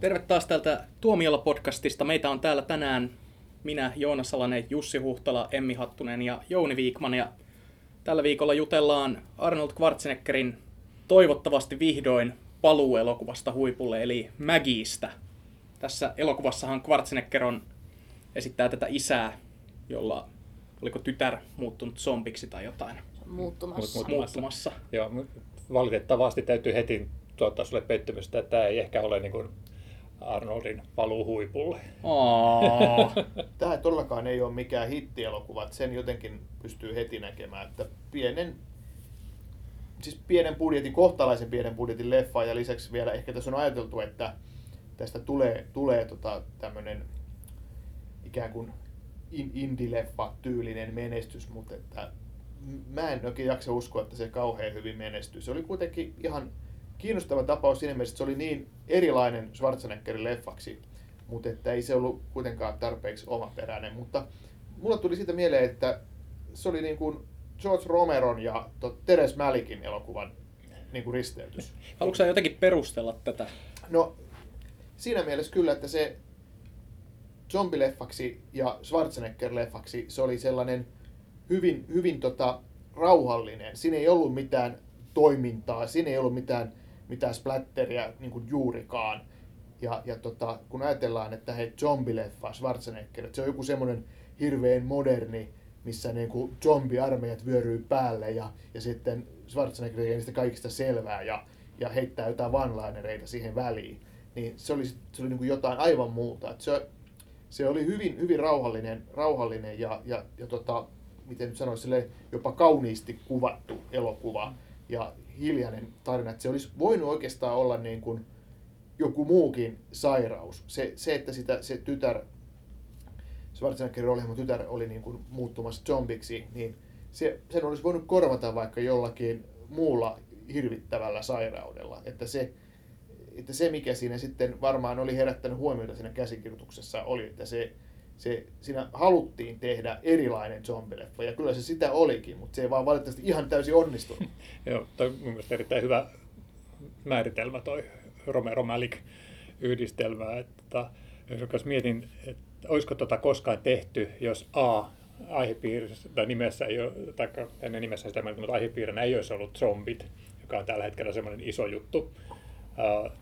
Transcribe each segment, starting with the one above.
Terve taas täältä Tuomiolla podcastista. Meitä on täällä tänään minä, Joonas Salanen, Jussi Huhtala, Emmi Hattunen ja Jouni Viikman. Ja tällä viikolla jutellaan Arnold Schwarzeneggerin toivottavasti vihdoin paluuelokuvasta huipulle, eli Magista. Tässä elokuvassahan Schwarzenegger on, esittää tätä isää, jolla oliko tytär muuttunut zombiksi tai jotain. Muuttumassa. Mut, muuttumassa. Joo, valitettavasti täytyy heti tuottaa sulle pettymystä, että tämä ei ehkä ole niin kuin Arnoldin paluu huipulle. Oh. Tämä todellakaan ei ole mikään hittielokuva, että sen jotenkin pystyy heti näkemään, että pienen, siis pienen budjetin, kohtalaisen pienen budjetin leffa ja lisäksi vielä ehkä tässä on ajateltu, että tästä tulee, tulee tota, tämmöinen ikään kuin indie-leffa tyylinen menestys, mutta että mä en oikein jaksa uskoa, että se kauhean hyvin menestyy. Se oli kuitenkin ihan kiinnostava tapaus siinä mielessä, että se oli niin erilainen Schwarzeneggerin leffaksi, mutta että ei se ollut kuitenkaan tarpeeksi omaperäinen. Mutta mulla tuli siitä mieleen, että se oli niin kuin George Romeron ja Teres Malikin elokuvan niin kuin risteytys. Haluatko jotenkin perustella tätä? No, siinä mielessä kyllä, että se zombileffaksi ja Schwarzenegger-leffaksi se oli sellainen hyvin, hyvin tota, rauhallinen. Siinä ei ollut mitään toimintaa, siinä ei ollut mitään, mitään splatteria niin kuin juurikaan. Ja, ja tota, kun ajatellaan, että hei, zombileffa, Schwarzenegger, että se on joku semmoinen hirveän moderni, missä niin kuin zombiarmeijat vyöryy päälle ja, ja sitten Schwarzenegger ei niistä kaikista selvää ja, ja heittää jotain one siihen väliin. Niin se oli, se oli niin kuin jotain aivan muuta. Että se, se oli hyvin, hyvin rauhallinen, rauhallinen ja, ja, ja tota, miten nyt sanoisi, jopa kauniisti kuvattu elokuva ja hiljainen tarina. Että se olisi voinut oikeastaan olla niin kuin joku muukin sairaus. Se, se että sitä, se tytär, Schwarzeneggerin ohjelma tytär oli niin kuin muuttumassa zombiksi, niin se, sen olisi voinut korvata vaikka jollakin muulla hirvittävällä sairaudella. Että se, että se, mikä siinä sitten varmaan oli herättänyt huomiota siinä käsikirjoituksessa, oli, että se, se, siinä haluttiin tehdä erilainen zombileffa, ja kyllä se sitä olikin, mutta se ei vaan valitettavasti ihan täysin onnistunut. Joo, toi on mun mielestä erittäin hyvä määritelmä toi Romero Malik yhdistelmä, että jos mietin, että olisiko tota koskaan tehty, jos A, aihepiirissä tai nimessä ei ole, tai ennen nimessä sitä, mutta aihepiirinä ei olisi ollut zombit, joka on tällä hetkellä semmoinen iso juttu.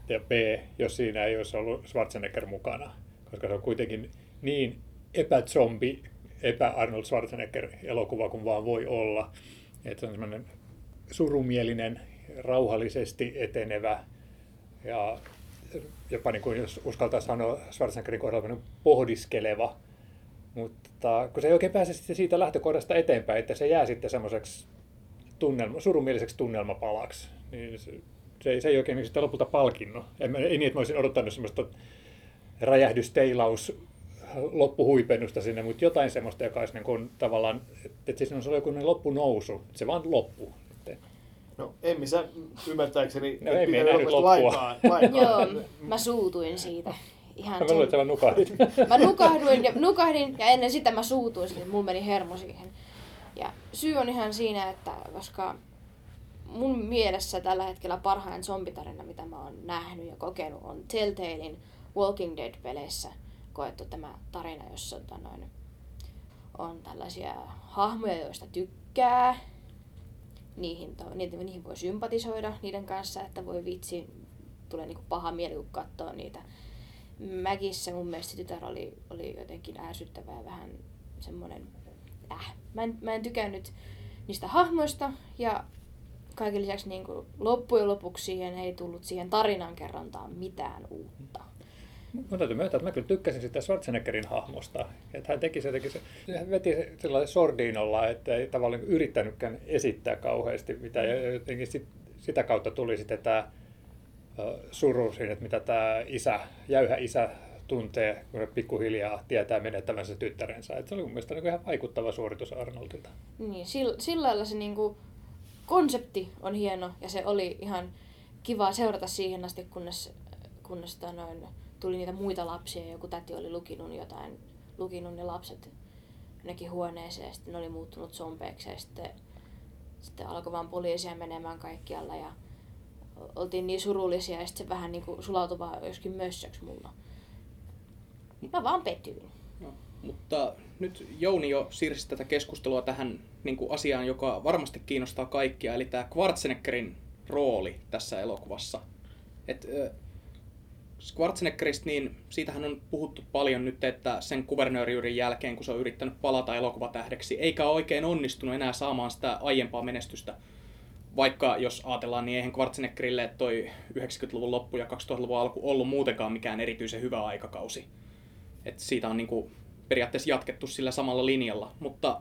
Ja B, jos siinä ei olisi ollut Schwarzenegger mukana, koska se on kuitenkin niin epäzombi, epä-Arnold Schwarzenegger-elokuva kuin vaan voi olla. Että se on semmoinen surumielinen, rauhallisesti etenevä ja jopa niin kuin jos uskaltaa sanoa Schwarzeneggerin kohdalla pohdiskeleva, mutta kun se ei oikein pääse siitä lähtökohdasta eteenpäin, että se jää sitten semmoiseksi tunnelma, surumieliseksi tunnelmapalaksi, niin se, se, ei, se ei oikein niin sitten lopulta palkinnut. En, ei niin, että mä olisin odottanut semmoista räjähdysteilaus loppuhuipennusta sinne, mutta jotain semmoista, joka olisi niin kuin, tavallaan, että siis on se joku loppunousu, se vaan loppu. No Emmi, sä ymmärtääkseni no, ei nähnyt loppua. Lainkaan, lainkaan. Joo, mä suutuin siitä. Ihan mä luulen, että sä nukahdit. mä nukahduin ja, nukahdin ja ennen sitä mä suutuin siihen, mulla meni hermo siihen. Ja syy on ihan siinä, että koska mun mielessä tällä hetkellä parhain zombitarina, mitä mä oon nähnyt ja kokenut, on Telltalein Walking Dead-peleissä koettu tämä tarina, jossa tota noin, on tällaisia hahmoja, joista tykkää. Niihin, to, niihin, niihin voi sympatisoida niiden kanssa, että voi vitsi, tulee niinku paha mieli, kun katsoo niitä. Mäkissä mun mielestä tytär oli, oli jotenkin ärsyttävää vähän semmoinen, äh, mä en, mä en tykännyt niistä hahmoista ja kaiken lisäksi niin kuin loppujen lopuksi siihen ei tullut siihen tarinan kerrontaan mitään uutta. Mun täytyy myöntää, että mä kyllä tykkäsin sitä Schwarzeneggerin hahmosta. Että hän teki se, teki se, hän veti sellainen sordiinolla, että ei tavallaan yrittänytkään esittää kauheasti mitä. Ja jotenkin sit, sitä kautta tuli sitten tämä suru siinä, että mitä tämä isä, jäyhä isä tuntee, kun pikkuhiljaa tietää menettävänsä tyttärensä. Että se oli mun mielestä niin ihan vaikuttava suoritus Arnoldilta. Niin, sillä, sillä lailla se niin kuin, konsepti on hieno ja se oli ihan kiva seurata siihen asti, kunnes, kunnes tota noin, tuli niitä muita lapsia joku täti oli lukinut jotain, lukinut ne lapset jonnekin huoneeseen ja sitten ne oli muuttunut zombeiksi ja sitten, sitten alkoi vaan poliisia menemään kaikkialla ja oltiin niin surullisia ja sitten se vähän niin kuin sulautui vaan joskin mössöksi mulla. Mä vaan petyin. No, mutta nyt Jouni jo siirsi tätä keskustelua tähän niin kuin asiaan, joka varmasti kiinnostaa kaikkia, eli tämä Schwarzeneggerin rooli tässä elokuvassa. Et, Schwarzeneggerista, niin siitähän on puhuttu paljon nyt, että sen kuvernöörijurin jälkeen, kun se on yrittänyt palata elokuvatähdeksi, eikä oikein onnistunut enää saamaan sitä aiempaa menestystä. Vaikka jos ajatellaan, niin eihän Schwarzeneggerille toi 90-luvun loppu ja 2000-luvun alku ollut muutenkaan mikään erityisen hyvä aikakausi. Et siitä on niinku periaatteessa jatkettu sillä samalla linjalla. Mutta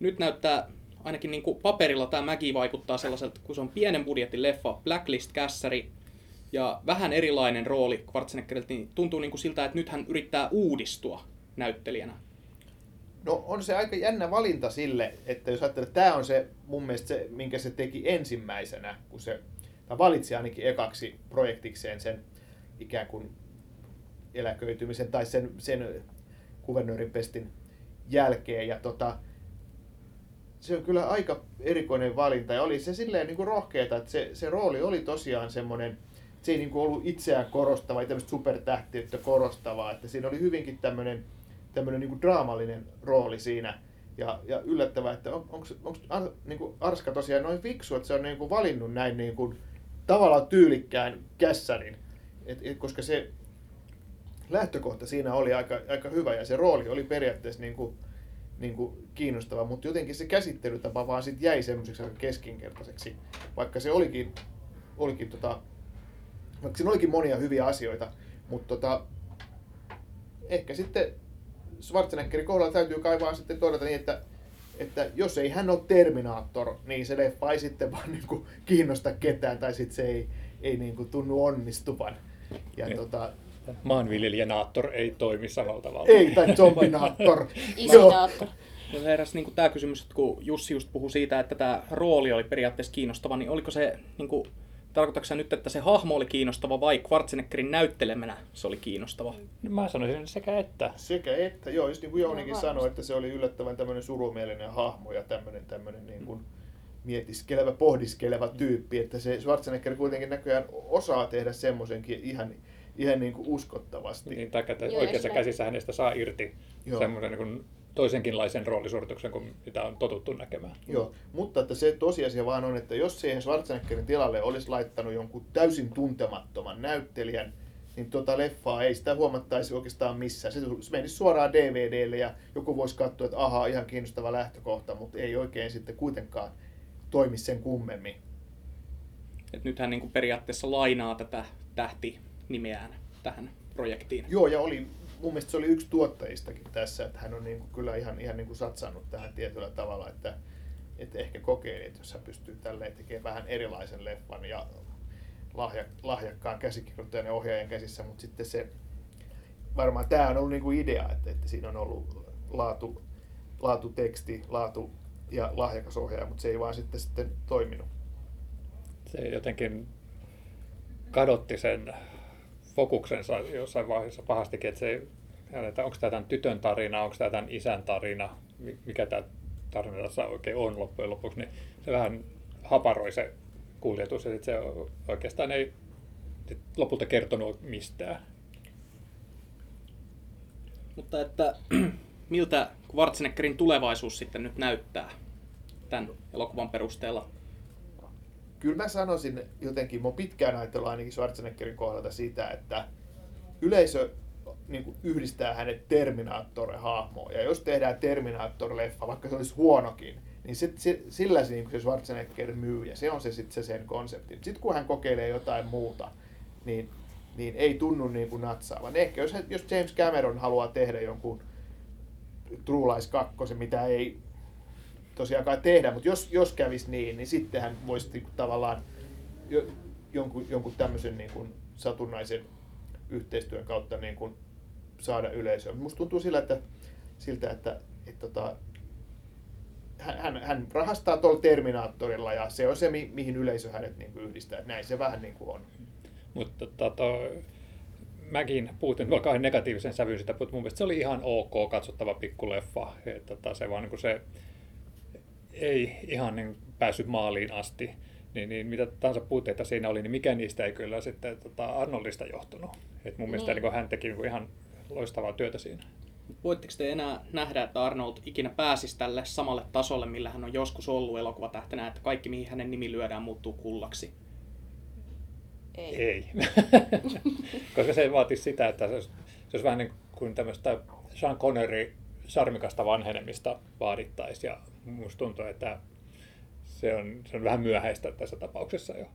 nyt näyttää ainakin niinku paperilla tämä Mäki vaikuttaa sellaiselta, kun se on pienen budjetin leffa, Blacklist-kässäri, ja vähän erilainen rooli Schwarzeneggerilta, niin tuntuu niin kuin siltä, että nyt hän yrittää uudistua näyttelijänä. No on se aika jännä valinta sille, että jos ajattelee, että tämä on se mun mielestä se, minkä se teki ensimmäisenä, kun se tai valitsi ainakin ekaksi projektikseen sen ikään kuin eläköitymisen tai sen, sen kuvernöörin pestin jälkeen. Ja tota, se on kyllä aika erikoinen valinta ja oli se silleen niin kuin että se, se rooli oli tosiaan semmoinen, se ei niin kuin ollut itseään korostava, ei tämmöistä supertähtiyttä korostavaa, että siinä oli hyvinkin tämmöinen, tämmöinen niin kuin draamallinen rooli siinä. Ja, ja yllättävää, että on, onko, ar, niin Arska tosiaan noin fiksu, että se on niin kuin valinnut näin niin kuin, tavallaan tyylikkään kässärin. Et, et, koska se lähtökohta siinä oli aika, aika hyvä ja se rooli oli periaatteessa niin kuin, niin kuin kiinnostava, mutta jotenkin se käsittelytapa vaan sit jäi semmoiseksi keskinkertaiseksi, vaikka se olikin, olikin tota, vaikka siinä olikin monia hyviä asioita, mutta tota, ehkä sitten Schwarzeneggerin kohdalla täytyy kai vaan sitten todeta niin, että, että jos ei hän ole Terminaattor, niin se leffa ei sitten vaan niin kuin kiinnosta ketään, tai sitten se ei, ei niin kuin tunnu onnistuvan. Ja Niin. tota, Maanviljelijänaattor ei toimi samalla tavalla. ei, tai zombinaattor. Heräsi niin tämä kysymys, että kun Jussi just puhui siitä, että tämä rooli oli periaatteessa kiinnostava, niin oliko se, niin kuin, tarkoitatko sä nyt, että se hahmo oli kiinnostava vai Schwarzeneggerin näyttelemänä se oli kiinnostava? No Mä sanoisin sekä että. Sekä että, joo, just niin kuin Jounikin Joo, sanoi, että se oli yllättävän tämmöinen surumielinen hahmo ja tämmöinen, tämmöinen niin kuin mietiskelevä, pohdiskeleva tyyppi, että se Schwarzenegger kuitenkin näköjään osaa tehdä semmoisenkin ihan, ihan niin kuin uskottavasti. Niin, taikka, että oikeassa sitä- käsissä hänestä saa irti Joo. semmoisen niin toisenkinlaisen roolisuorituksen kuin mitä on totuttu näkemään. Joo, mutta että se tosiasia vaan on, että jos siihen Schwarzeneggerin tilalle olisi laittanut jonkun täysin tuntemattoman näyttelijän, niin tota leffaa ei sitä huomattaisi oikeastaan missään. Se menisi suoraan DVDlle ja joku voisi katsoa, että ahaa, ihan kiinnostava lähtökohta, mutta ei oikein sitten kuitenkaan toimi sen kummemmin. Et nyt hän niin kuin periaatteessa lainaa tätä tähtinimeään tähän projektiin. Joo, ja oli, mun mielestä se oli yksi tuottajistakin tässä, että hän on niin kuin, kyllä ihan, ihan niin kuin satsannut tähän tietyllä tavalla, että, että ehkä kokeili, että jos hän pystyy tälleen tekemään vähän erilaisen leffan ja lahja, lahjakkaan käsikirjoittajan ja ohjaajan käsissä, mutta sitten se, varmaan tämä on ollut niin kuin idea, että, että siinä on ollut laatu, laatuteksti, laatu ja lahjakas ohjaaja, mutta se ei vaan sitten, sitten toiminut. Se jotenkin kadotti sen fokuksensa jossain vaiheessa pahastikin, että se, että onko tämä tämän tytön tarina, onko tämä tämän isän tarina, mi- mikä tämä tarina tässä oikein on loppujen lopuksi, niin se vähän haparoi se kuljetus ja sit se oikeastaan ei lopulta kertonut mistään. Mutta että miltä Schwarzeneggerin tulevaisuus sitten nyt näyttää tämän elokuvan perusteella? Kyllä mä sanoisin jotenkin, mä pitkään ajatellut ainakin Schwarzeneggerin kohdalta sitä, että yleisö niin kuin yhdistää hänet Terminator-hahmoon. Ja jos tehdään Terminator-leffa, vaikka se olisi huonokin, niin sit, sit, sillä se, niin se Schwarzenegger myy, ja se on se sitten se sen konsepti. Sitten kun hän kokeilee jotain muuta, niin, niin ei tunnu niin kuin natsaavan. Ehkä jos, jos James Cameron haluaa tehdä jonkun True Lies 2, mitä ei tosiaankaan tehdä, mutta jos, jos kävisi niin, niin sittenhän voisi niinku tavallaan jo, jonkun, jonkun tämmöisen niin satunnaisen yhteistyön kautta niin saada yleisöä. Musta tuntuu sillä, että, siltä, että, että tota, hän, hän, rahastaa tuolla Terminaattorilla ja se on se, mi, mihin yleisö hänet niin yhdistää. Että Näin se vähän niin kuin on. Mutta tota, mäkin puhutin tuolla kauhean negatiivisen sävyyn sitä, mutta mun mielestä se oli ihan ok katsottava pikkuleffa. Et, tota, se vaan niin se ei ihan niin päässyt maaliin asti. niin, niin mitä tahansa puutteita siinä oli, niin mikä niistä ei kyllä sitten tota Arnoldista johtunut. Et mun mielestä Niin. niin hän teki niin ihan loistavaa työtä siinä. Voitteko te enää nähdä, että Arnold ikinä pääsisi tälle samalle tasolle, millä hän on joskus ollut elokuvatähtenä, että kaikki mihin hänen nimi lyödään muuttuu kullaksi? Ei. Ei. Koska se vaatisi sitä, että se olisi, se olisi vähän niin kuin tämmöistä Sean Connery sarmikasta vanhenemista vaadittaisiin. Ja musta tuntuu, että se on, se on vähän myöhäistä tässä tapauksessa jo.